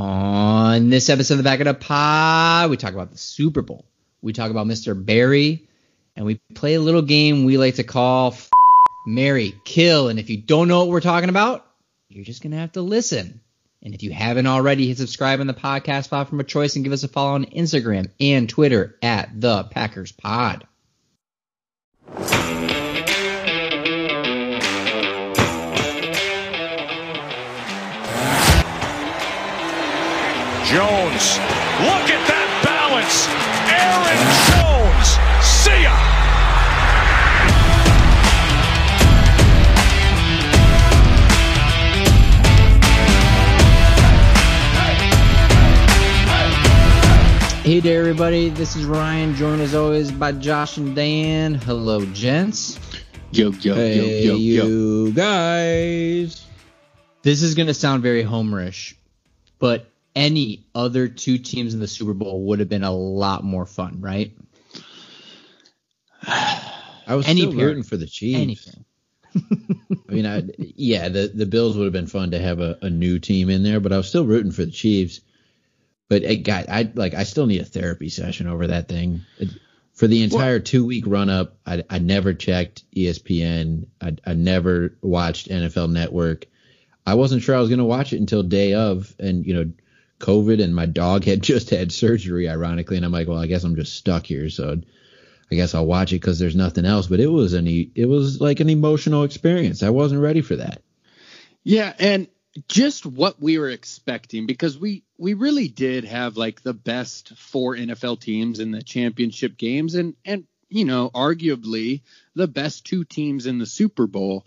On this episode of the Back of the Pod, we talk about the Super Bowl. We talk about Mr. Barry, and we play a little game we like to call F- Marry Kill. And if you don't know what we're talking about, you're just gonna have to listen. And if you haven't already, hit subscribe on the podcast platform of choice and give us a follow on Instagram and Twitter at the Packers Pod. Jones. Look at that balance. Aaron Jones. See ya. Hey there, everybody. This is Ryan, joined as always by Josh and Dan. Hello, gents. Yo, yo, Hey, yo, yo, yo. you guys. This is going to sound very homerish, but any other two teams in the Super Bowl would have been a lot more fun, right? I was Any still period. rooting for the Chiefs. Anything. I mean, I, yeah, the the Bills would have been fun to have a, a new team in there, but I was still rooting for the Chiefs. But eh, it got, I like, I still need a therapy session over that thing. For the entire two week run up, I, I never checked ESPN. I, I never watched NFL Network. I wasn't sure I was going to watch it until day of, and you know, COVID and my dog had just had surgery, ironically, and I'm like, well, I guess I'm just stuck here, so I guess I'll watch it because there's nothing else. But it was an e- it was like an emotional experience. I wasn't ready for that. Yeah, and just what we were expecting because we we really did have like the best four NFL teams in the championship games and and you know arguably the best two teams in the Super Bowl.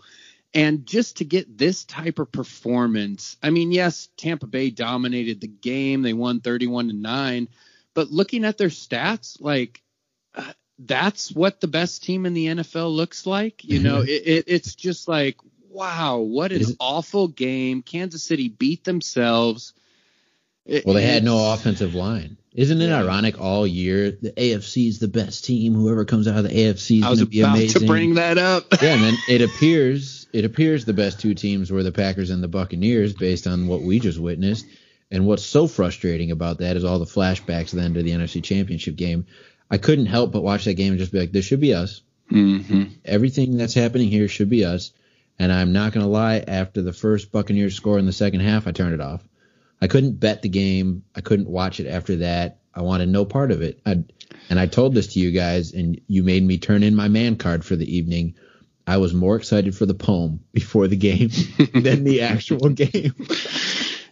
And just to get this type of performance, I mean, yes, Tampa Bay dominated the game. They won 31 to 9, but looking at their stats, like uh, that's what the best team in the NFL looks like. You know, it, it, it's just like, wow, what an awful game. Kansas City beat themselves. It- Well, they had no offensive line. Isn't it Yeah. ironic all year? The AFC is the best team. Whoever comes out of the AFC is going to be amazing. I was about to bring that up. yeah, and then it appears it appears the best two teams were the Packers and the Buccaneers based on what we just witnessed. And what's so frustrating about that is all the flashbacks then to the NFC Championship game. I couldn't help but watch that game and just be like, this should be us. hmm Everything that's happening here should be us. And I'm not going to lie, after the first Buccaneers score in the second half, I turned it off. I couldn't bet the game. I couldn't watch it after that. I wanted no part of it. I, and I told this to you guys, and you made me turn in my man card for the evening. I was more excited for the poem before the game than the actual game.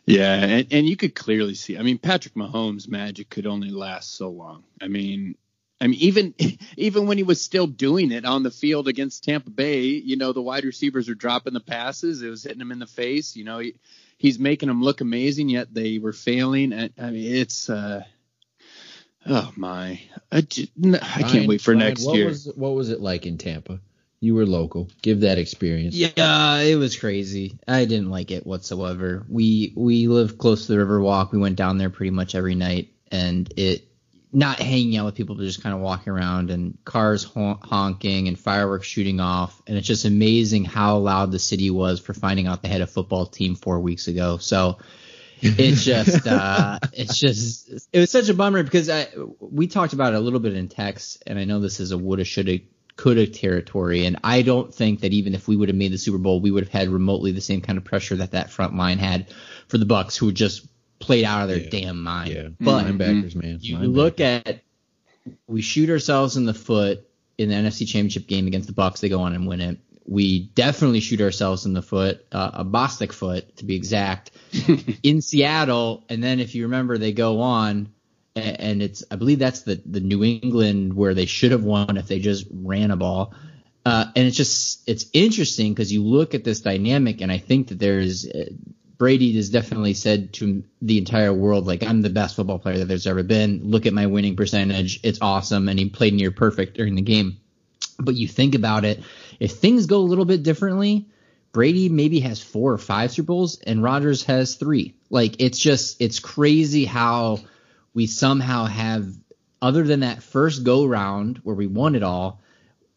Yeah, and, and you could clearly see. I mean, Patrick Mahomes' magic could only last so long. I mean, I mean, even even when he was still doing it on the field against Tampa Bay, you know, the wide receivers are dropping the passes. It was hitting him in the face. You know, he, he's making them look amazing, yet they were failing. And, I mean, it's uh, oh my, I, ju- I can't Ryan- wait for Ryan, next what year. Was, what was it like in Tampa? You were local. Give that experience. Yeah, it was crazy. I didn't like it whatsoever. We we live close to the Riverwalk. We went down there pretty much every night, and it not hanging out with people, but just kind of walking around and cars hon- honking and fireworks shooting off. And it's just amazing how loud the city was for finding out they had a football team four weeks ago. So it's just uh it's just it was such a bummer because I we talked about it a little bit in text and I know this is a woulda shoulda coulda territory and I don't think that even if we would have made the Super Bowl we would have had remotely the same kind of pressure that that front line had for the Bucks who just played out of their Yeah. damn mind. Yeah. But Linebackers, man. you Linebackers. look at we shoot ourselves in the foot in the NFC Championship game against the Bucks. They go on and win it. We definitely shoot ourselves in the foot, uh, a Bostick foot to be exact, in Seattle. And then if you remember, they go on, and it's I believe that's the the New England where they should have won if they just ran a ball. Uh, and it's just it's interesting because you look at this dynamic, and I think that there's uh, Brady has definitely said to the entire world, like, I'm the best football player that there's ever been. Look at my winning percentage. It's awesome. And he played near perfect during the game. But you think about it, if things go a little bit differently, Brady maybe has four or five Super Bowls and Rodgers has three. Like, it's just, it's crazy how we somehow have, other than that first go round where we won it all,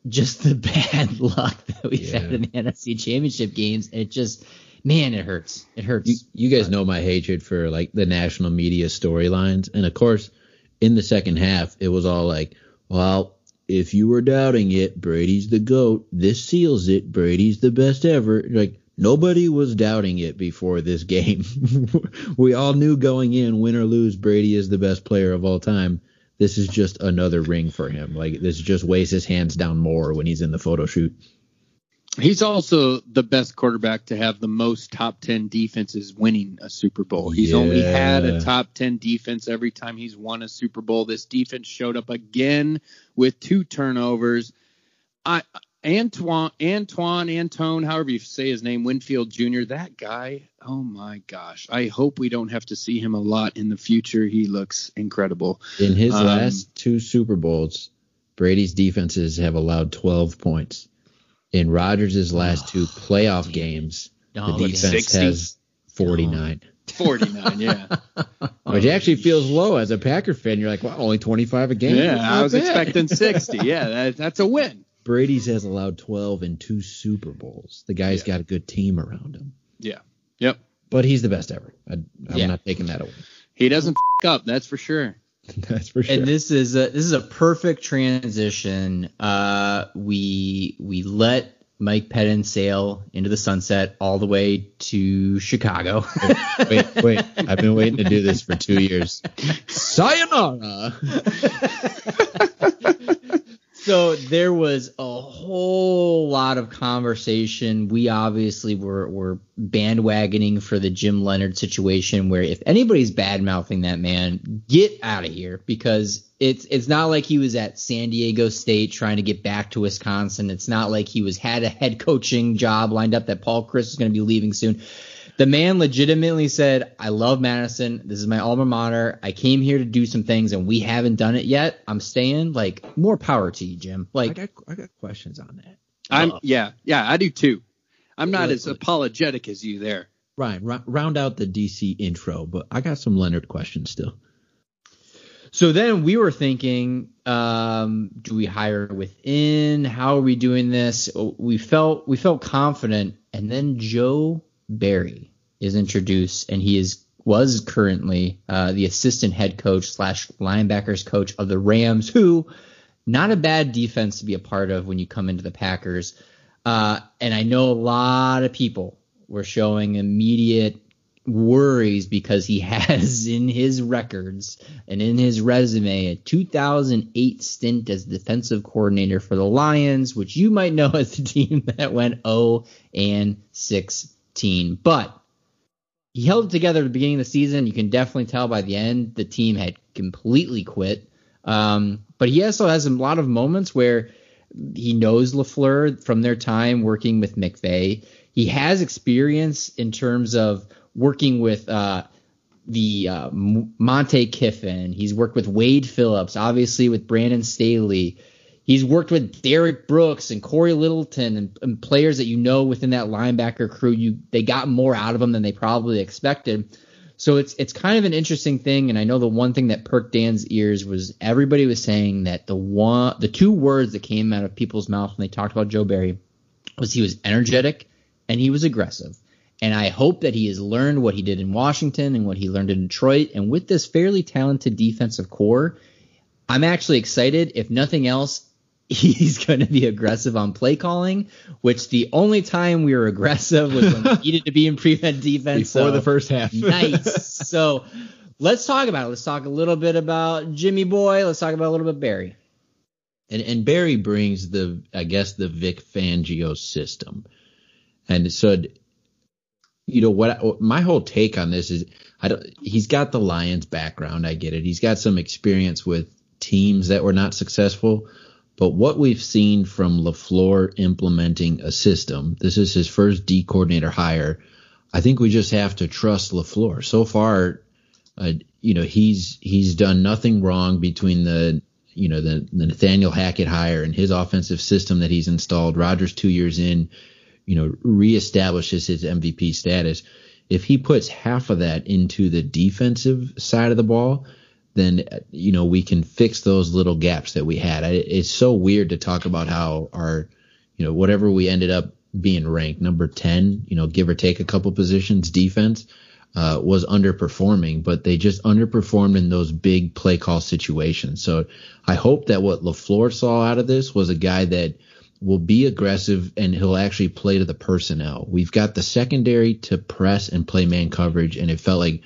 just the bad luck that we've had in the NFC championship games. It just, man, it hurts. It hurts. You, you guys know my hatred for like the national media storylines, and of course, in the second half, it was all like, well, if you were doubting it, Brady's the goat. This seals it. Brady's the best ever. Like nobody was doubting it before this game. we all knew going in, win or lose, Brady is the best player of all time. This is just another ring for him. Like this just weighs his hands down more when he's in the photo shoot. He's also the best quarterback to have the most top 10 defenses winning a Super Bowl. He's Yeah. only had a top 10 defense every time he's won a Super Bowl. This defense showed up again with two turnovers. I Antoine Antoine Antone, however you say his name, Winfield Jr. That guy, oh my gosh. I hope we don't have to see him a lot in the future. He looks incredible. In his Um, last two Super Bowls, Brady's defenses have allowed 12 points. In Rodgers' last two playoff games, Oh, the defense 60. has 49. 49, yeah. Which actually feels low as a Packer fan. You're like, wow, only 25 a game. Yeah, I was bad. expecting 60. Yeah, that, that's a win. Brady's has allowed 12 in two Super Bowls. The guy's got a good team around him. Yeah. Yep. But he's the best ever. I, I'm Yeah. not taking that away. He doesn't f- up, that's for sure. That's for sure. And this is a, this is a perfect transition. Uh, we we let Mike Pettine sail into the sunset all the way to Chicago. wait, wait. I've been waiting to do this for two years. Sayonara. So there was a whole lot of conversation. We obviously were were bandwagoning for the Jim Leonhard situation, where if anybody's bad mouthing that man, get out of here because it's it's not like he was at San Diego State trying to get back to Wisconsin. It's not like he was had a head coaching job lined up that Paul Chryst is going to be leaving soon. The man legitimately said, I love Madison. This is my alma mater. I came here to do some things and we haven't done it yet. I'm staying. Like, more power to you, Jim. I Like, got, I got questions on that. I'm Oh. yeah, yeah, I do too. I'm not as apologetic as you there. Ryan, ro- round out the DC intro, but I got some Leonhard questions still. so then we were thinking, um, do we hire within? How are we doing this? We felt, we felt confident. And then Joe Barry is introduced and he is, was currently, uh, the assistant head coach slash linebackers coach of the Rams, who, not a bad defense to be a part of when you come into the Packers. Uh, and I know a lot of people were showing immediate worries because he has in his records and in his resume a 2008 stint as defensive coordinator for the Lions, which you might know as the team that went 0 and 16. But he held it together at the beginning of the season. You can definitely tell by the end the team had completely quit. Um, but he also has a lot of moments where he knows LaFleur from their time working with McVay. He has experience in terms of working with uh, the uh, Monte Kiffin. He's worked with Wade Phillips, obviously with Brandon Staley. He's worked with Derrick Brooks and Cory Littleton and, and players that you know within that linebacker crew. You they got more out of them than they probably expected. So it's it's kind of an interesting thing, and I know the one thing that perked Dan's ears was everybody was saying that the one the two words that came out of people's mouth when they talked about Joe Barry was he was energetic and he was aggressive. And I hope that he has learned what he did in Washington and what he learned in Detroit. And with this fairly talented defensive core, I'm actually excited. If nothing else, he's going to be aggressive on play calling, which the only time we were aggressive was when we needed to be in prevent defense. Before So, the first half. nice. So let's talk about it. Let's talk a little bit about Jimmy Boy. Let's talk about a little bit Barry. And and Barry brings the I guess the Vic Fangio system, and so you know what my whole take on this is I don't he's got the Lions background I get it he's got some experience with teams that were not successful, but what we've seen from Lafleur implementing a system this is his first D coordinator hire. I think we just have to trust Lafleur. So far, uh, you know he's he's done nothing wrong between the you know the, the Nathaniel Hackett hire and his offensive system that he's installed. Rodgers two years in, you know, reestablishes his MVP status. If he puts half of that into the defensive side of the ball, then you know we can fix those little gaps that we had. It's so weird to talk about how our you know whatever we ended up being ranked number 10, you know, give or take a couple positions defense, uh, was underperforming, but they just underperformed in those big play call situations. So I hope that what LaFleur saw out of this was a guy that will be aggressive and he'll actually play to the personnel. We've got the secondary to press and play man coverage, and it felt like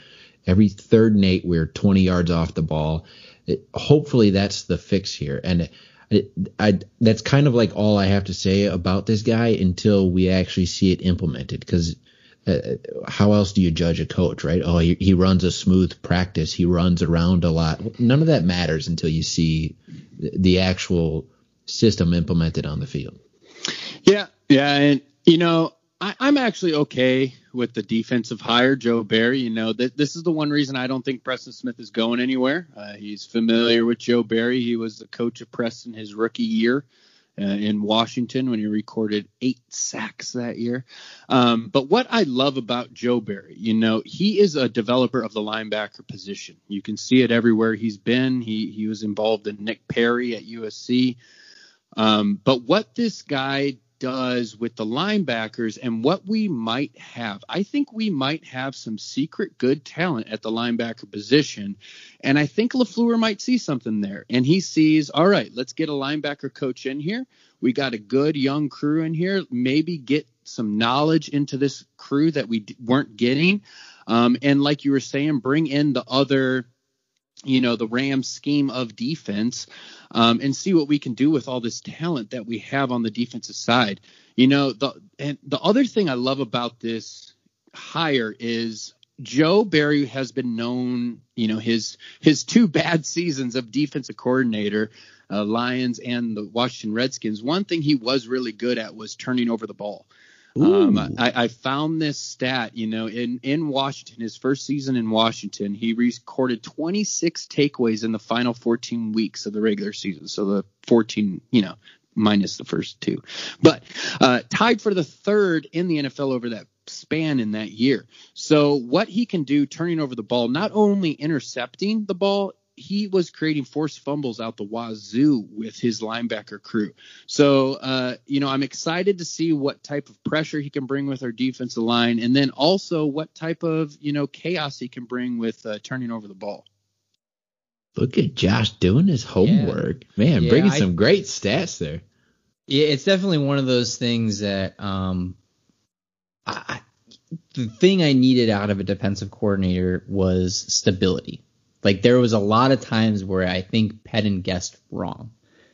every third and eight we're 20 yards off the ball. It, hopefully that's the fix here. And it, I, that's kind of like all I have to say about this guy until we actually see it implemented because – uh, how else do you judge a coach, right? Oh, he, he runs a smooth practice. He runs around a lot. None of that matters until you see the actual system implemented on the field. Yeah, yeah, and you know, I, am actually okay with the defensive hire, Joe Barry. You know, th- this is the one reason I don't think Preston Smith is going anywhere. Uh, he's familiar with Joe Barry. He was the coach of Preston his rookie year uh, in Washington when he recorded eight sacks that year. Um, but what I love about Joe Barry, you know, he is a developer of the linebacker position. You can see it everywhere he's been. He he was involved in Nick Perry at USC. Um, but what this guy does with the linebackers and what we might have. I think we might have some secret good talent at the linebacker position. And I think LaFleur might see something there. And he sees, all right, let's get a linebacker coach in here. We got a good young crew in here. Maybe get some knowledge into this crew that we weren't getting. Um, and like you were saying, bring in the other you know the Rams scheme of defense um, and see what we can do with all this talent that we have on the defensive side. You know the and the other thing I love about this hire is Joe Barry has been known, you know, his his two bad seasons of defensive coordinator, uh, Lions and the Washington Redskins. One thing he was really good at was turning over the ball. Um, I, I, found this stat, you know, in, in Washington, his first season in Washington, he recorded 26 takeaways in the final 14 weeks of the regular season. So the 14, you know, minus the first two, but uh, tied for the third in the NFL over that span in that year. So what he can do turning over the ball, not only intercepting the ball he was creating forced fumbles out the wazoo with his linebacker crew. So, uh, you know, I'm excited to see what type of pressure he can bring with our defensive line, and then also what type of you know chaos he can bring with uh, turning over the ball. Look at Josh doing his homework, yeah. man, yeah, bringing I, some great stats there. Yeah, it's definitely one of those things that um, I, the thing I needed out of a defensive coordinator was stability like there was a lot of times where I think Pettine guessed wrong.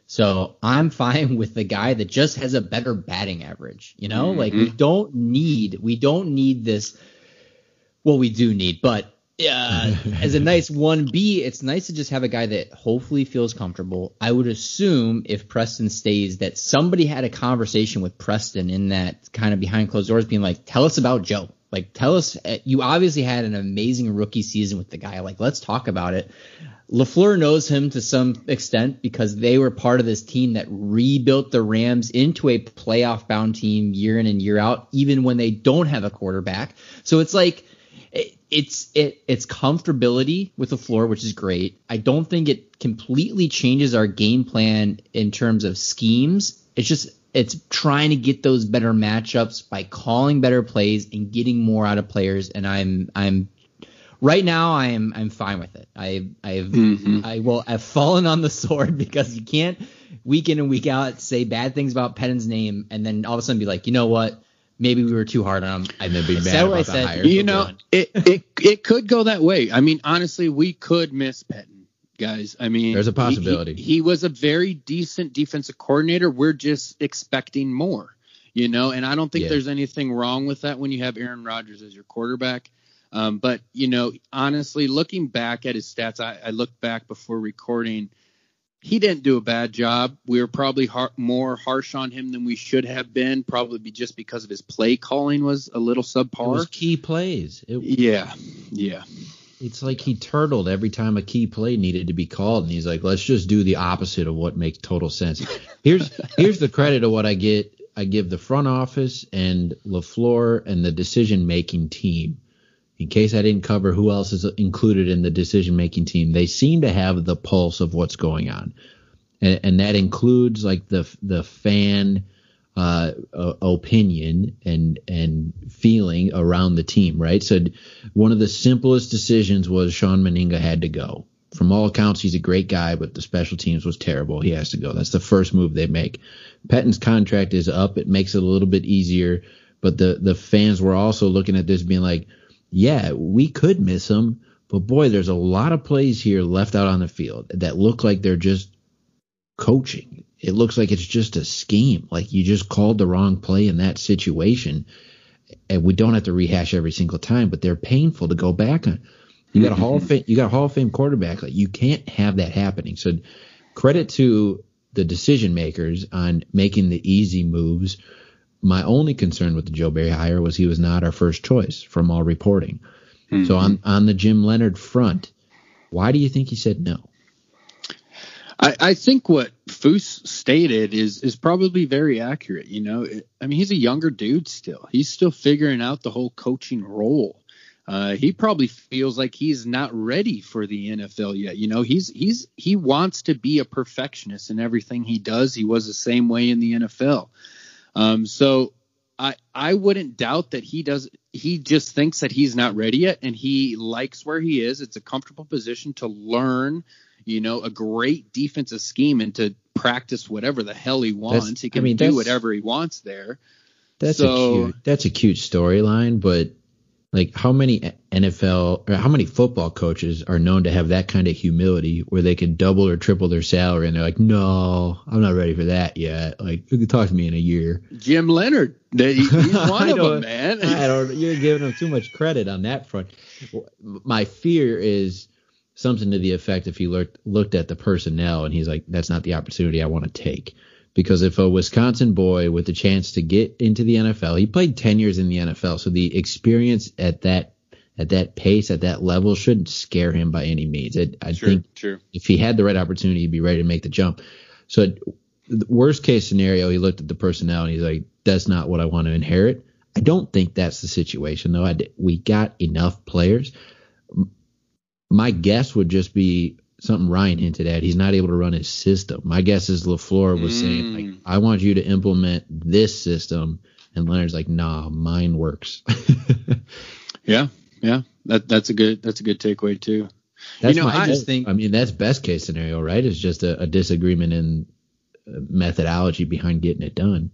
So I'm fine with the guy that just has a better batting average. You know, mm-hmm. like we don't need we don't need this. Well, we do need, but uh, as a nice one B, it's nice to just have a guy that hopefully feels comfortable. I would assume if Preston stays, that somebody had a conversation with Preston in that kind of behind closed doors, being like, "Tell us about Joe. Like, tell us, uh, you obviously had an amazing rookie season with the guy. Like, let's talk about it. LaFleur knows him to some extent because they were part of this team that rebuilt the Rams into a playoff bound team year in and year out, even when they don't have a quarterback. So it's like, it's it it's comfortability with LaFleur, which is great. I don't think it completely changes our game plan in terms of schemes. It's just it's trying to get those better matchups by calling better plays and getting more out of players. And I'm I'm right now I am I'm fine with it. I I've mm-hmm. I will have fallen on the sword because you can't week in and week out say bad things about Pettine's name and then all of a sudden be like, you know what? Maybe we were too hard on him. Then be mad about I said. You know, it, it it could go that way. I mean, honestly, we could miss Pettine guys. I mean, there's a possibility. He, he, was a very decent defensive coordinator. We're just expecting more, you know, and I don't think yeah. there's anything wrong with that when you have Aaron Rodgers as your quarterback. Um, but, you know, honestly, looking back at his stats, I, I looked back before recording. He didn't do a bad job. We were probably har- more harsh on him than we should have been, probably just because of his play calling was a little subpar. It was key plays. It, yeah, yeah it's like he turtled every time a key play needed to be called, and he's like, "Let's just do the opposite of what makes total sense." Here's here's the credit of what I get. I give the front office and LaFleur and the decision making team. In case I didn't cover who else is included in the decision making team, they seem to have the pulse of what's going on, and, and that includes like the the fan uh, opinion and and feeling around the team, right? So one of the simplest decisions was Shawn Mennenga had to go. From all accounts, he's a great guy, but the special teams was terrible. He has to go. That's the first move they make. Pettine's contract is up. It makes it a little bit easier, but the the fans were also looking at this being like, yeah, we could miss him, but boy, there's a lot of plays here left out on the field that look like they're just coaching. It looks like it's just a scheme. Like you just called the wrong play in that situation. And we don't have to rehash every single time, but they're painful to go back on. You got a Hall of Fame, you got a Hall of Fame quarterback. Like you can't have that happening. So credit to the decision makers on making the easy moves. My only concern with the Joe Barry hire was he was not our first choice from all reporting. Mm-hmm. So on on the Jim Leonhard front, why do you think he said no? I, I think what Foose stated is is probably very accurate. You know, I mean, he's a younger dude still. He's still figuring out the whole coaching role. Uh, he probably feels like he's not ready for the NFL yet. You know, he's he's he wants to be a perfectionist in everything he does. He was the same way in the NFL. Um, so I I wouldn't doubt that he does. He just thinks that he's not ready yet, and he likes where he is. It's a comfortable position to learn you know, a great defensive scheme and to practice whatever the hell he wants. That's, he can I mean, do whatever he wants there. That's so, a cute that's a cute storyline, but like how many NFL or how many football coaches are known to have that kind of humility where they can double or triple their salary and they're like, no, I'm not ready for that yet. Like you can talk to me in a year. Jim Leonhard, he's one of them, man. I don't. You're giving him too much credit on that front. My fear is something to the effect if he looked looked at the personnel and he's like, that's not the opportunity I want to take. Because if a Wisconsin boy with the chance to get into the NFL, he played 10 years in the NFL, so the experience at that at that pace, at that level, shouldn't scare him by any means. It, I sure, think sure. if he had the right opportunity, he'd be ready to make the jump. So, worst case scenario, he looked at the personnel and he's like, "That's not what I want to inherit." I don't think that's the situation, though. I, we got enough players my guess would just be something Ryan hinted at. He's not able to run his system. My guess is LaFleur was mm. saying like, I want you to implement this system, and Leonhard's like, Nah, mine works. yeah, yeah, that that's a good that's a good takeaway too. That's you know, I just think. I mean, that's best case scenario, right? It's just a, a disagreement in uh, methodology behind getting it done.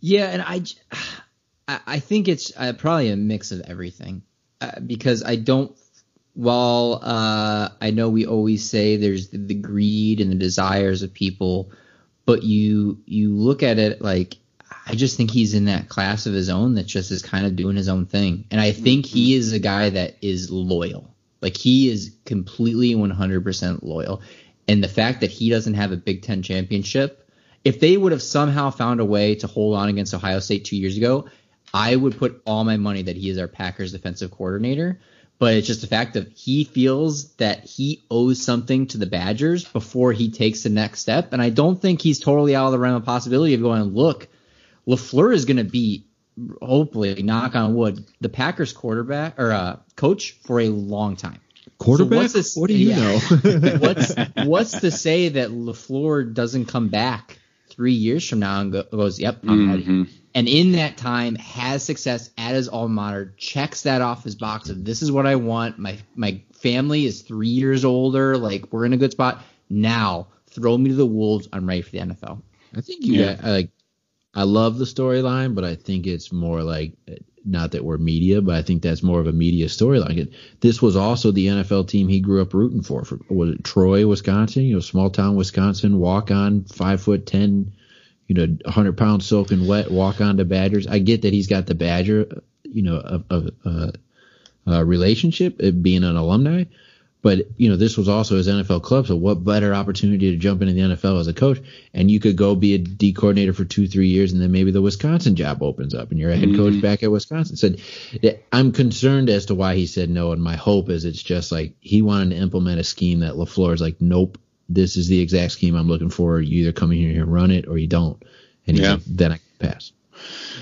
Yeah, and I, I think it's uh, probably a mix of everything uh, because I don't while uh, I know we always say there's the, the, greed and the desires of people, but you you look at it like I just think he's in that class of his own that just is kind of doing his own thing, and I think he is a guy that is loyal. Like he is completely 100% loyal, and the fact that he doesn't have a Big Ten championship, if they would have somehow found a way to hold on against Ohio State two years ago, I would put all my money that he is our Packers defensive coordinator but it's just the fact that he feels that he owes something to the Badgers before he takes the next step. And I don't think he's totally out of the realm of possibility of going, look, LaFleur is going to be, hopefully, knock on wood, the Packers quarterback or uh, coach for a long time. Quarterback? So this, what do you yeah. know? what's what's to say that LaFleur doesn't come back three years from now and go, goes, yep, I'm mm-hmm. ready and in that time has success at his alma mater, checks that off his box of this is what I want. My my family is three years older, like we're in a good spot. Now throw me to the wolves. I'm ready for the NFL. I think you yeah. got like I love the storyline, but I think it's more like not that we're media, but I think that's more of a media storyline. This was also the NFL team he grew up rooting for. for was it Troy, Wisconsin? You know, small town Wisconsin, walk on, five foot ten you know, 100 pounds soaking wet, walk on to Badgers. I get that he's got the Badger, you know, a, a, a relationship, uh, being an alumni. But you know, this was also his NFL club, so what better opportunity to jump into the NFL as a coach? And you could go be a D coordinator for two, three years, and then maybe the Wisconsin job opens up, and you're a head mm-hmm. coach mm-hmm. back at Wisconsin. So I'm concerned as to why he said no, and my hope is it's just like he wanted to implement a scheme that LaFleur is like, nope, this is the exact scheme I'm looking for. You either come in here and run it or you don't. And yeah. Like, then I can pass.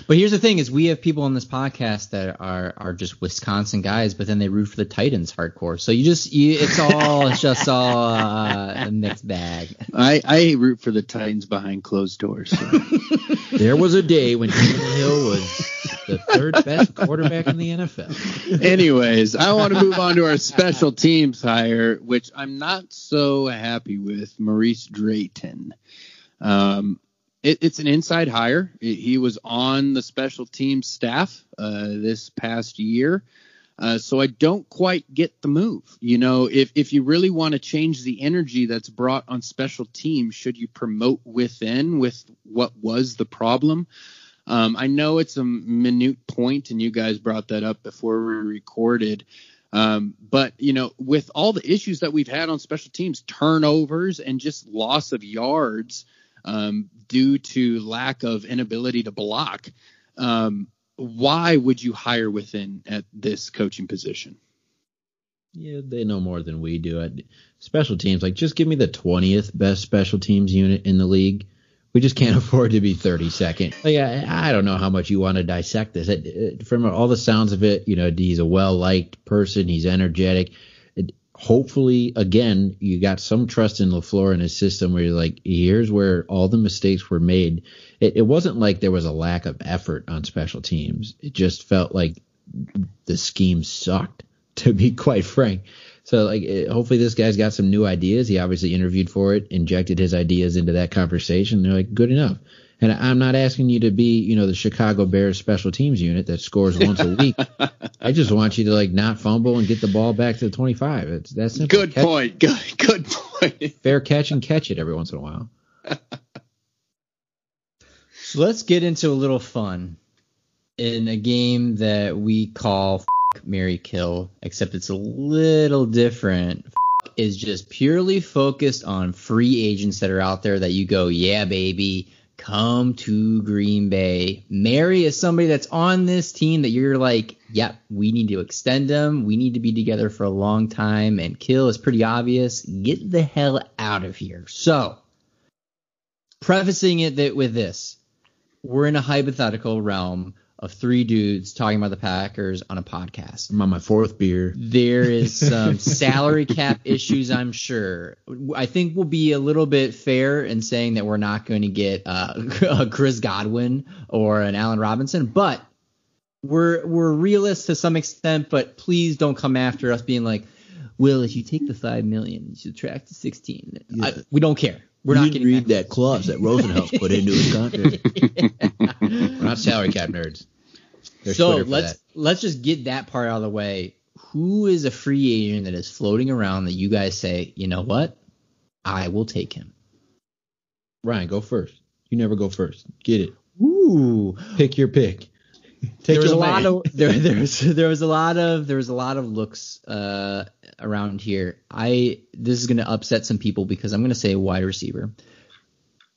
But here's the thing: is we have people on this podcast that are are just Wisconsin guys, but then they root for the Titans hardcore. So you just you, it's all it's just all uh, a mixed bag. I I root for the Titans behind closed doors. So. There was a day when Hill was the third best quarterback in the NFL. Anyways, I want to move on to our special teams hire, which I'm not so happy with. Maurice Drayton. Um, it, it's an inside hire. He was on the special teams staff uh, this past year. Uh, so I don't quite get the move. You know, if if you really want to change the energy that's brought on special teams, should you promote within with what was the problem? Um, I know it's a minute point, and you guys brought that up before we recorded. Um, but you know, with all the issues that we've had on special teams, turnovers and just loss of yards um, due to lack of inability to block, um, why would you hire within at this coaching position? Yeah, they know more than we do. At special teams, like just give me the twentieth best special teams unit in the league. We just can't afford to be 32nd. Like, I, I don't know how much you want to dissect this. It, it, from all the sounds of it, you know, he's a well liked person. He's energetic. It, hopefully, again, you got some trust in LaFleur and his system where you're like, here's where all the mistakes were made. It, it wasn't like there was a lack of effort on special teams. It just felt like the scheme sucked, to be quite frank. So like, it, hopefully this guy's got some new ideas. He obviously interviewed for it, injected his ideas into that conversation. They're like, good enough. And I'm not asking you to be, you know, the Chicago Bears special teams unit that scores once a week. I just want you to like not fumble and get the ball back to the 25. It's that's good catch, point. Good good point. Fair catch and catch it every once in a while. so let's get into a little fun in a game that we call Marry Kill, except it's a little different. Is just purely focused on free agents that are out there that you go, yeah, baby, come to Green Bay. Marry is somebody that's on this team that you're like, yep, yeah, we need to extend them. We need to be together for a long time. And Kill is pretty obvious. Get the hell out of here. So, prefacing it with this, we're in a hypothetical realm of three dudes talking about the Packers on a podcast. I'm on my fourth beer. There is some salary cap issues, I'm sure. I think we'll be a little bit fair in saying that we're not going to get uh, Chris Godwin or an Allen Robinson, but we're we're realists to some extent. But please don't come after us being like, Will, if you take the five million, you subtract the sixteen. Yeah. I, we don't care. We're you not didn't read that clause that Rosenhaus put into his contract. We're not salary cap nerds. There's so let's let's just get that part out of the way. Who is a free agent that is floating around that you guys say, you know what, I will take him? Ryan, go first. You never go first. Get it. Ooh, pick your pick. Take there was a lot of there, there was there was a lot of there was a lot of looks uh, around here. I this is going to upset some people because I'm going to say wide receiver.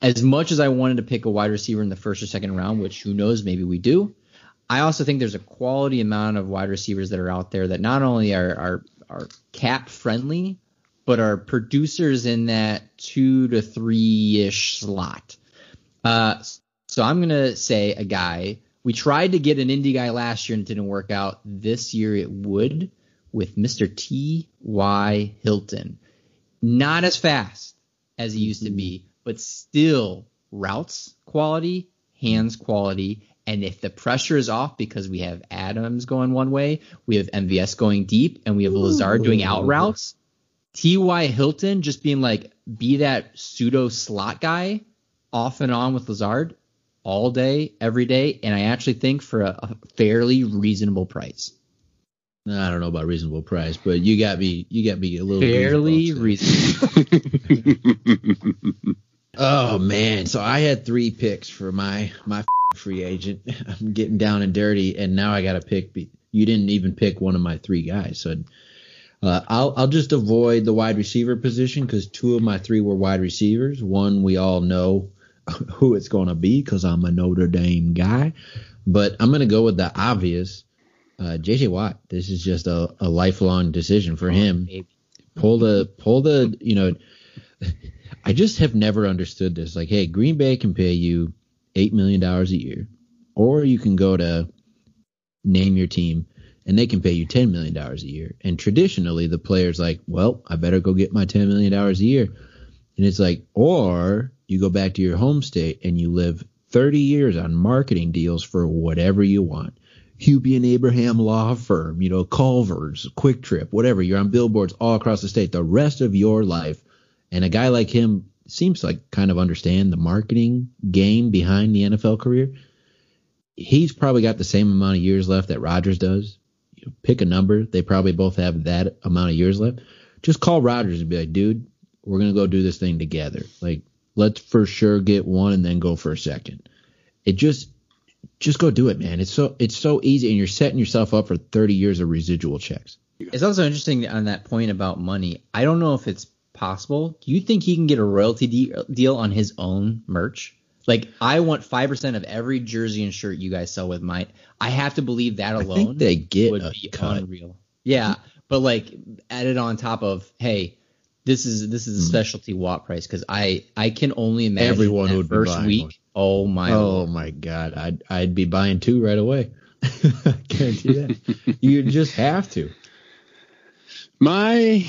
As much as I wanted to pick a wide receiver in the first or second round, which who knows, maybe we do. I also think there's a quality amount of wide receivers that are out there that not only are are, are cap friendly, but are producers in that two to three ish slot. Uh, so I'm gonna say a guy. We tried to get an Indy guy last year and it didn't work out. This year it would with Mr. T. Y. Hilton. Not as fast as he used to be, but still routes quality, hands quality, and if the pressure is off because we have Adams going one way, we have MVS going deep, and we have Lazard doing out routes, T.Y. Hilton just being like, be that pseudo slot guy off and on with Lazard all day, every day, and I actually think for a, a fairly reasonable price. I don't know about reasonable price, but you got me. You got me a little fairly reasonable. oh man, so I had three picks for my my free agent. I'm getting down and dirty, and now I got to pick. You didn't even pick one of my three guys, so uh, I'll I'll just avoid the wide receiver position because two of my three were wide receivers. One we all know who it's going to be because I'm a Notre Dame guy, but I'm going to go with the obvious. Uh, JJ Watt. This is just a, a lifelong decision for him. Pull the pull the you know. I just have never understood this. Like, hey, Green Bay can pay you eight million dollars a year, or you can go to name your team and they can pay you ten million dollars a year. And traditionally, the player's like, well, I better go get my ten million dollars a year. And it's like, or you go back to your home state and you live 30 years on marketing deals for whatever you want. Hupy and Abraham Law Firm, you know, Culver's, Kwik Trip, whatever. You're on billboards all across the state the rest of your life. And a guy like him seems like kind of understand the marketing game behind the NFL career. He's probably got the same amount of years left that Rodgers does. You pick a number. They probably both have that amount of years left. Just call Rodgers and be like, dude, we're gonna go do this thing together. Like, let's for sure get one and then go for a second. It just just go do it, man. It's so it's so easy, and you're setting yourself up for 30 years of residual checks. It's also interesting on that point about money. I don't know if it's possible. Do you think he can get a royalty de- deal on his own merch? Like, I want five percent of every jersey and shirt you guys sell with my. I have to believe that alone. I think they get would a be cut. unreal. Yeah, but like added on top of, hey, this is this is a specialty watt price because I I can only imagine Hmm. Everyone that would be first buying week. one. Oh my Oh lord. my god, I'd I'd be buying two right away. I guarantee that. you just have to. My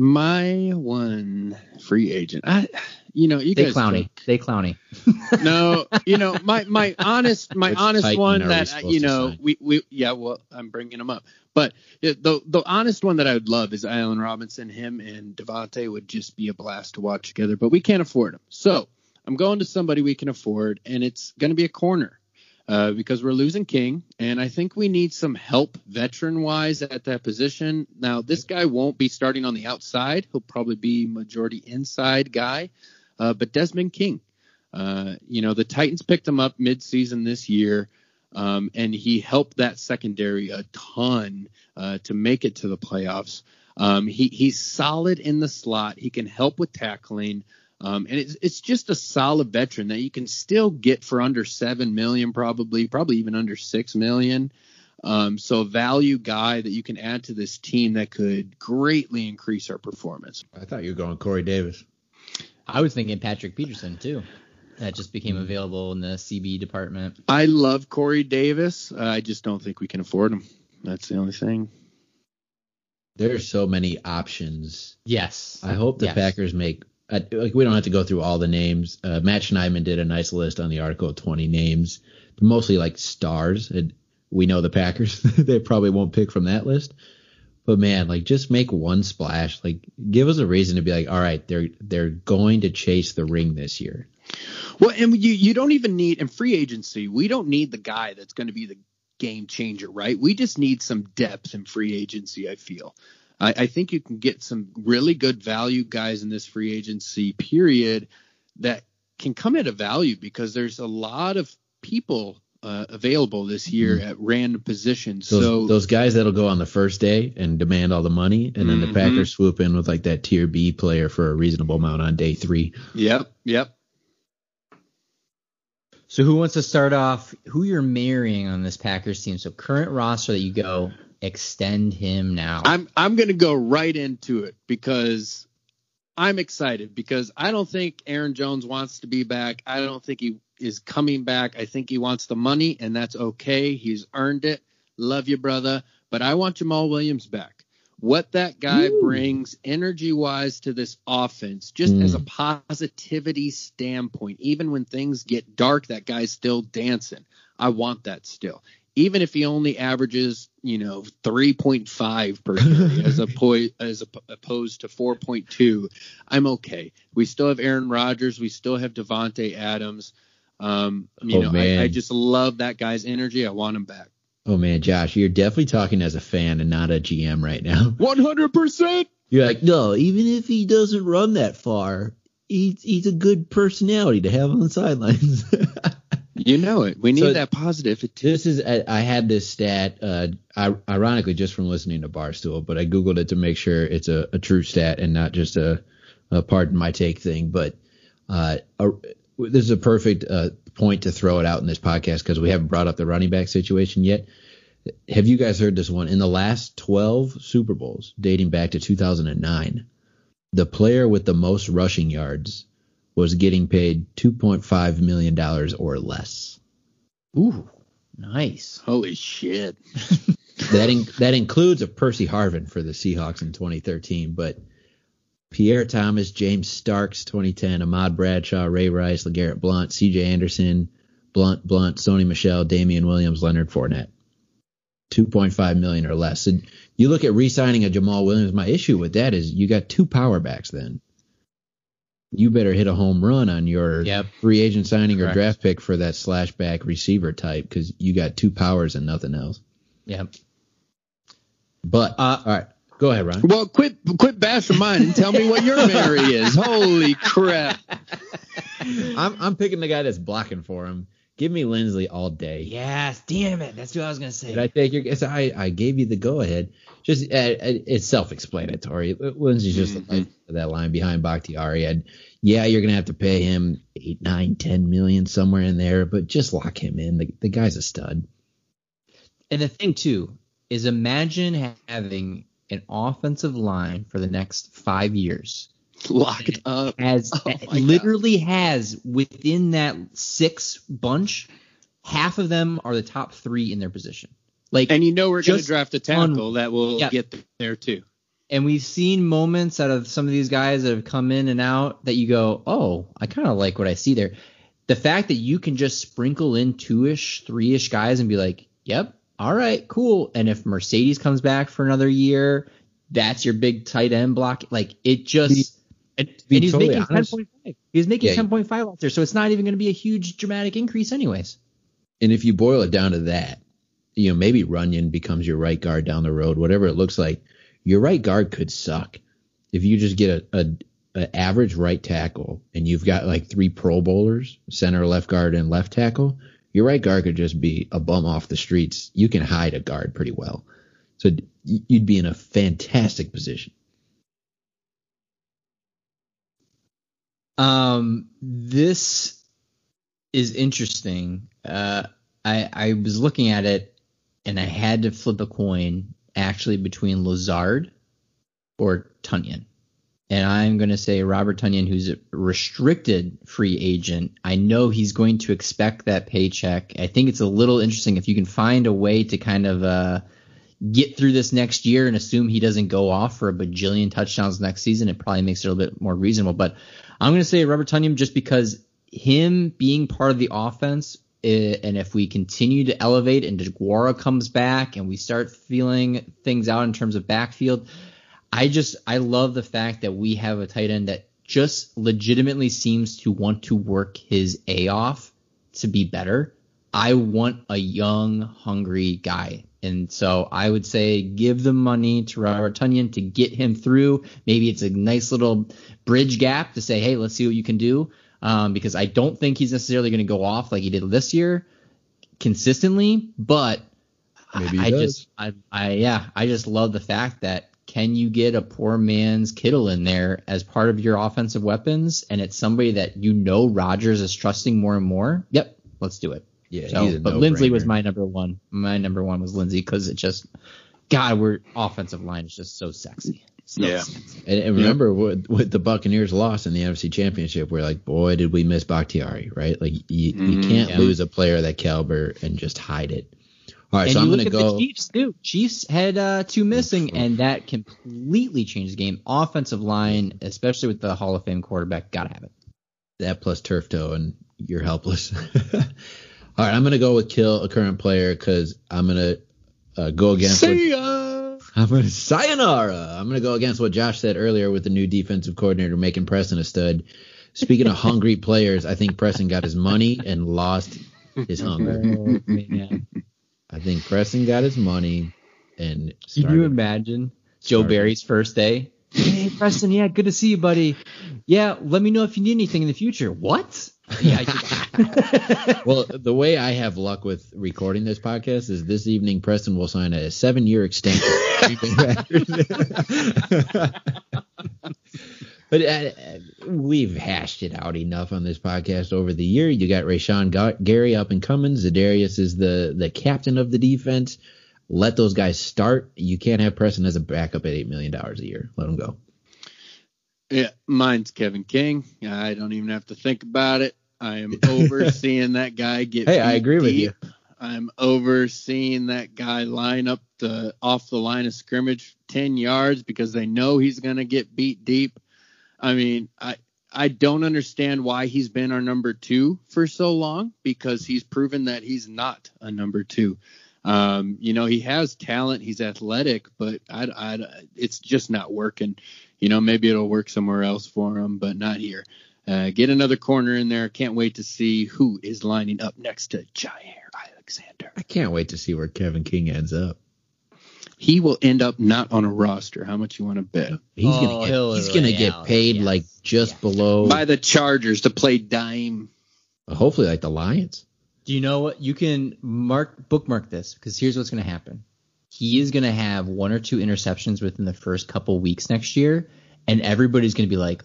my one free agent. I you know you They guys clowny. They clowny. no, you know my my honest my Which honest one that you know we we yeah well I'm bringing them up, but the the honest one that I would love is Allen Robinson. Him and Davante would just be a blast to watch together, but we can't afford them. So I'm going to somebody we can afford, and it's going to be a corner. Uh, because we're losing King, and I think we need some help veteran wise at that position. Now, this guy won't be starting on the outside; he'll probably be majority inside guy. Uh, but Desmond King, uh, you know, the Titans picked him up midseason this year, um, and he helped that secondary a ton uh, to make it to the playoffs. Um, he, he's solid in the slot. He can help with tackling. Um, and it's, it's just a solid veteran that you can still get for under seven million, probably, probably even under six million. Um, so a value guy that you can add to this team that could greatly increase our performance. I thought you were going Corey Davis. I was thinking Patrick Peterson too. That just became Hmm. available in the CB department. I love Corey Davis. Uh, I just don't think we can afford him. That's the only thing. There's so many options. Yes. I hope the Yes. Packers make. I, like we don't have to go through all the names. Uh, Matt Schneidman did a nice list on the article of 20 names, mostly like stars. And we know the Packers; they probably won't pick from that list. But man, like just make one splash. Like give us a reason to be like, all right, they're they're going to chase the ring this year. Well, and you you don't even need in free agency. We don't need the guy that's going to be the game changer, right? We just need some depth in free agency. I feel. I, I think you can get some really good value guys in this free agency period that can come at a value because there's a lot of people uh, available this year at random positions. Those, so those guys that'll go on the first day and demand all the money, and then the Mhm. Packers swoop in with like that tier B player for a reasonable amount on day three. yep, yep. So who wants to start off? Who you're marrying on this Packers team? So current roster that you go extend him now. I'm I'm gonna go right into it because I'm excited because I don't think Aaron Jones wants to be back. I don't think he is coming back. I think he wants the money, and that's okay. He's earned it. Love you, brother. But I want Jamaal Williams back. What that guy brings energy wise to this offense, just as a mm. positivity standpoint, even when things get dark, that guy's still dancing. I want that still. Even if he only averages, you know, 3.5 per carry as, oppo- as op- opposed to 4.2, I'm okay. We still have Aaron Rodgers. We still have Davante Adams. Um, you Oh, know. I, I just love that guy's energy. I want him back. Oh man, Josh, you're definitely talking as a fan and not a GM right now. 100%. You're like, no, even if he doesn't run that far, he's he's a good personality to have on the sidelines. You know it. We need So- that positive. This is I, I had this stat, uh, I, ironically just from listening to Barstool, but I googled it to make sure it's a, a true stat and not just a, a pardon my take thing. But uh, a, this is a perfect uh, point to throw it out in this podcast because we haven't brought up the running back situation yet. Have you guys heard this one? In the last 12 Super Bowls, dating back to 2009, the player with the most rushing yards was getting paid $2.5 million or less. Ooh, nice. holy shit. That in, that includes a Percy Harvin for the Seahawks in 2013, but Pierre Thomas, James Starks 2010, Ahmad Bradshaw, Ray Rice, LeGarrette Blunt, C.J. Anderson, Blunt, Blunt, Sony Michel, Damien Williams, Leonard Fournette. 2.5 million or less. And you look at re-signing a Jamaal Williams. My issue with that is you got two power backs. Then you better hit a home run on your Yep. free agent signing Correct. or draft pick for that slash back receiver type because you got two powers and nothing else. Yeah. But Uh, all right, go ahead, Ron. Well, quit quit bashing mine and tell me what your Marry is. Holy crap! I'm I'm picking the guy that's blocking for him. Give me Linsley all day. Yes, damn it. That's what I was gonna say. Did I take your guess? I, I gave you the go ahead. Just uh, it's self-explanatory. Linsley's just Mhm. like that line behind Bakhtiari. And yeah, you're gonna have to pay him eight, nine, ten million somewhere in there, but just lock him in. The, the guy's a stud. And the thing too is imagine having an offensive line for the next five years Locked up. as Oh my God. literally has within that six bunch, half of them are the top three in their position. Like And you know we're going to draft a tackle that will Yeah. get there too. and we've seen moments out of some of these guys that have come in and out that you go, oh, I kind of like what I see there. The fact that you can just sprinkle in two ish, three ish guys and be like, yep, all right, cool. And if Marcedes comes back for another year, that's your big tight end block. Like it just. And, be and he's totally making honest- 10.5. He's making 10.5 out there, so it's not even going to be a huge dramatic increase, anyways. And if you boil it down to that, you know, maybe Runyan becomes your right guard down the road, whatever it looks like. Your right guard could suck if you just get a, a, a average right tackle and you've got like three Pro Bowlers, center, left guard, and left tackle. Your right guard could just be a bum off the streets. You can hide a guard pretty well, so you'd be in a fantastic position. Um, this is interesting. Uh, I I was looking at it, and I had to flip a coin actually between Lazard or Tonyan. And I'm going to say Robert Tonyan, who's a restricted free agent. I know he's going to expect that paycheck. I think it's a little interesting if you can find a way to kind of uh, get through this next year and assume he doesn't go off for a bajillion touchdowns next season. It probably makes it a little bit more reasonable. But I'm going to say Robert Tonyan just because him being part of the offense, and if we continue to elevate and Deguara comes back and we start feeling things out in terms of backfield, I just I love the fact that we have a tight end that just legitimately seems to want to work his A off to be better. I want a young, hungry guy. And so I would say give the money to Robert Tonyan to get him through. Maybe it's a nice little bridge gap to say, hey, let's see what you can do. Um, because I don't think he's necessarily going to go off like he did this year consistently, but Maybe he I just, I, I, yeah, I just love the fact that can you get a poor man's Kittle in there as part of your offensive weapons, and it's somebody that you know Rodgers is trusting more and more. Yep, let's do it. Yeah, So, but Linsley was my number one. My number one was Linsley because it just, God, we're offensive line is just so sexy. So Yeah. And, and remember what with the Buccaneers lost in the NFC Championship, we're like, boy, did we miss Bakhtiari, right? Like you, you Mhm. can't Yeah. lose a player that caliber and just hide it. All right, and so you I'm gonna go. the Chiefs too. Chiefs had uh, two missing, and that completely changed the game. Offensive line, especially with the Hall of Fame quarterback, gotta have it. that plus turf toe, and you're helpless. All right, I'm gonna go with kill a current player because I'm gonna uh, go against. What, See ya. I'm gonna sayonara. I'm gonna go against what Josh said earlier with the new defensive coordinator making Preston a stud. Speaking of hungry players, I think Preston got his money and lost his oh, hunger. Oh man, I think Preston got his money and can you imagine Joe started- Barry's first day? Hey Preston, yeah, good to see you, buddy. Yeah, let me know if you need anything in the future. What? Yeah, I- well, the way I have luck with recording this podcast is this evening Preston will sign a seven year extension. but uh, we've hashed it out enough on this podcast over the year. You got Rashan Ga- Gary up and coming. Za'Darius is the the captain of the defense. Let those guys start. You can't have Preston as a backup at eight million dollars a year. Let him go. Yeah, mine's Kevin King. I don't even have to think about it. I am overseeing that guy get. Hey, I agree with you. I'm overseeing that guy line up the off the line of scrimmage ten yards because they know he's gonna get beat deep. I mean, I I don't understand why he's been our number two for so long because he's proven that he's not a number two. Um, you know, he has talent, he's athletic, but I, I, it's just not working. You know, maybe it'll work somewhere else for him, but not here. Uh, get another corner in there. Can't wait to see who is lining up next to Jaire Alexander. I can't wait to see where Kevin King ends up. He will end up not on a roster. How much you want to bet? He's Oh, gonna he'll get, he's gonna get out, paid yes. like just Yes. below, By the Chargers to play dime. hopefully like the Lions. Do you know what? You can mark bookmark this because here's what's going to happen. He is going to have one or two interceptions within the first couple weeks next year, and everybody's going to be like,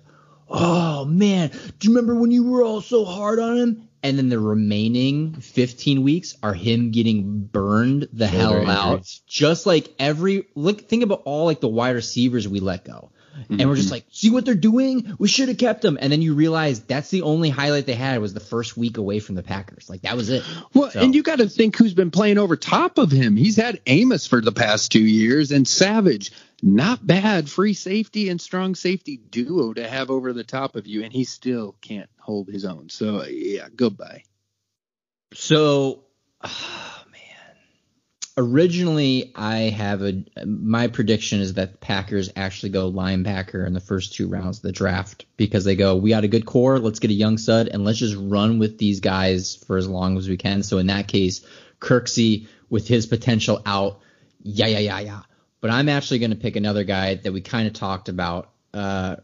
"Oh man, do you remember when you were all so hard on him?" And then the remaining 15 weeks are him getting burned the Shoulder hell out, injuries. just like every look. Think about all like the wide receivers we let go. Mm-hmm. And we're just like, see what they're doing? We should have kept them. And then you realize that's the only highlight they had was the first week away from the Packers. Like that was it. Well, So- and you got to think who's been playing over top of him. He's had Amos for the past two years and Savage. Not bad free safety and strong safety duo to have over the top of you, and he still can't hold his own. So yeah, goodbye. So. Originally, I have a my prediction is that Packers actually go linebacker in the first two rounds of the draft because they go, we got a good core, let's get a young stud, and let's just run with these guys for as long as we can. So in that case, Kirksey with his potential out, yeah, yeah, yeah, yeah. But I'm actually going to pick another guy that we kind of talked about. Uh,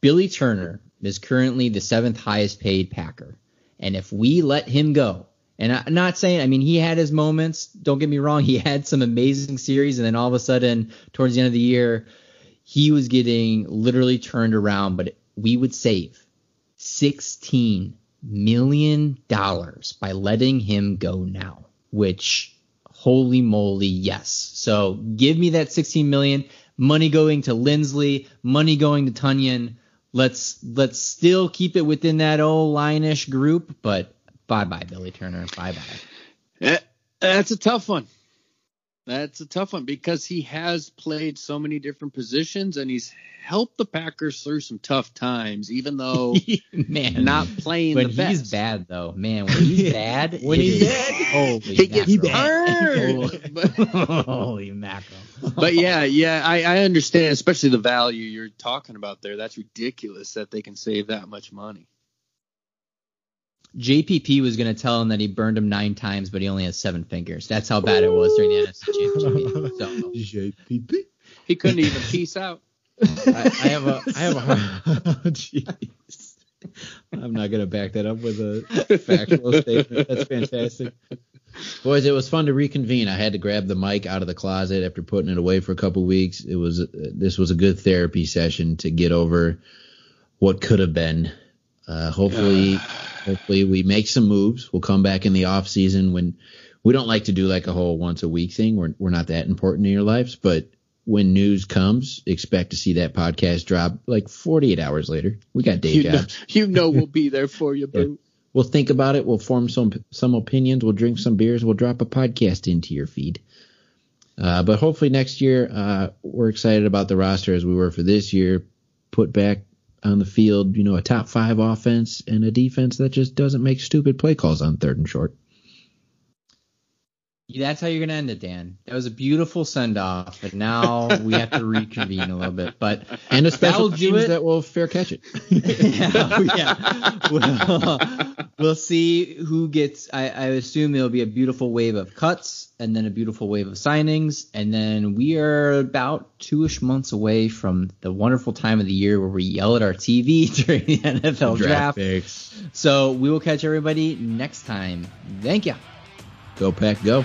Billy Turner is currently the seventh highest paid Packer. And if we let him go, and I'm not saying, I mean, he had his moments. Don't get me wrong. He had some amazing series. And then all of a sudden, towards the end of the year, he was getting literally turned around. But we would save $16 million by letting him go now, which holy moly, yes. So give me that 16 million, money going to Linsley, money going to Tonyan. Let's let's still keep it within that old line-ish group, but bye bye Billy Turner, bye bye. Eh, That's a tough one. That's a tough one because he has played so many different positions and he's helped the Packers through some tough times, even though Man, not playing when the best. he's bad though, man, when he's bad, When he's bad, holy he gets burned. But- holy mackerel. but yeah, yeah, I, I understand, especially the value you're talking about there. That's ridiculous that they can save that much money. JPP was going to tell him that he burned him nine times, but he only has seven fingers. That's how bad it was during the NFC Championship game. So, JPP. He couldn't even piece out. I, I have a I have a hard, jeez. I'm not gonna back that up with a factual statement. That's fantastic. Boys, it was fun to reconvene. I had to grab the mic out of the closet after putting it away for a couple weeks. It was uh, this was a good therapy session to get over what could have been. Uh, hopefully, hopefully we make some moves. We'll come back in the off season when we don't like to do like a whole once a week thing. We're we're not that important in your lives, but when news comes, expect to see that podcast drop like 48 hours later. We got day You know, jobs. you know we'll be there for you, boo. We'll think about it. We'll form some some opinions. We'll drink some beers. We'll drop a podcast into your feed. Uh, but hopefully next year, uh, we're excited about the roster as we were for this year. Put back on the field, you know, a top five offense and a defense that just doesn't make stupid play calls on third and short. That's how you're going to end it, Dan. That was a beautiful send off, and now we have to reconvene a little bit. But And a special That'll teams that will fair catch it. yeah, yeah. We'll, we'll see who gets. I, I assume there'll be a beautiful wave of cuts, and then a beautiful wave of signings, and then we are about two-ish months away from the wonderful time of the year where we yell at our TV during the NFL draft. picks. So we will catch everybody next time. Thank you. Go Pack Go.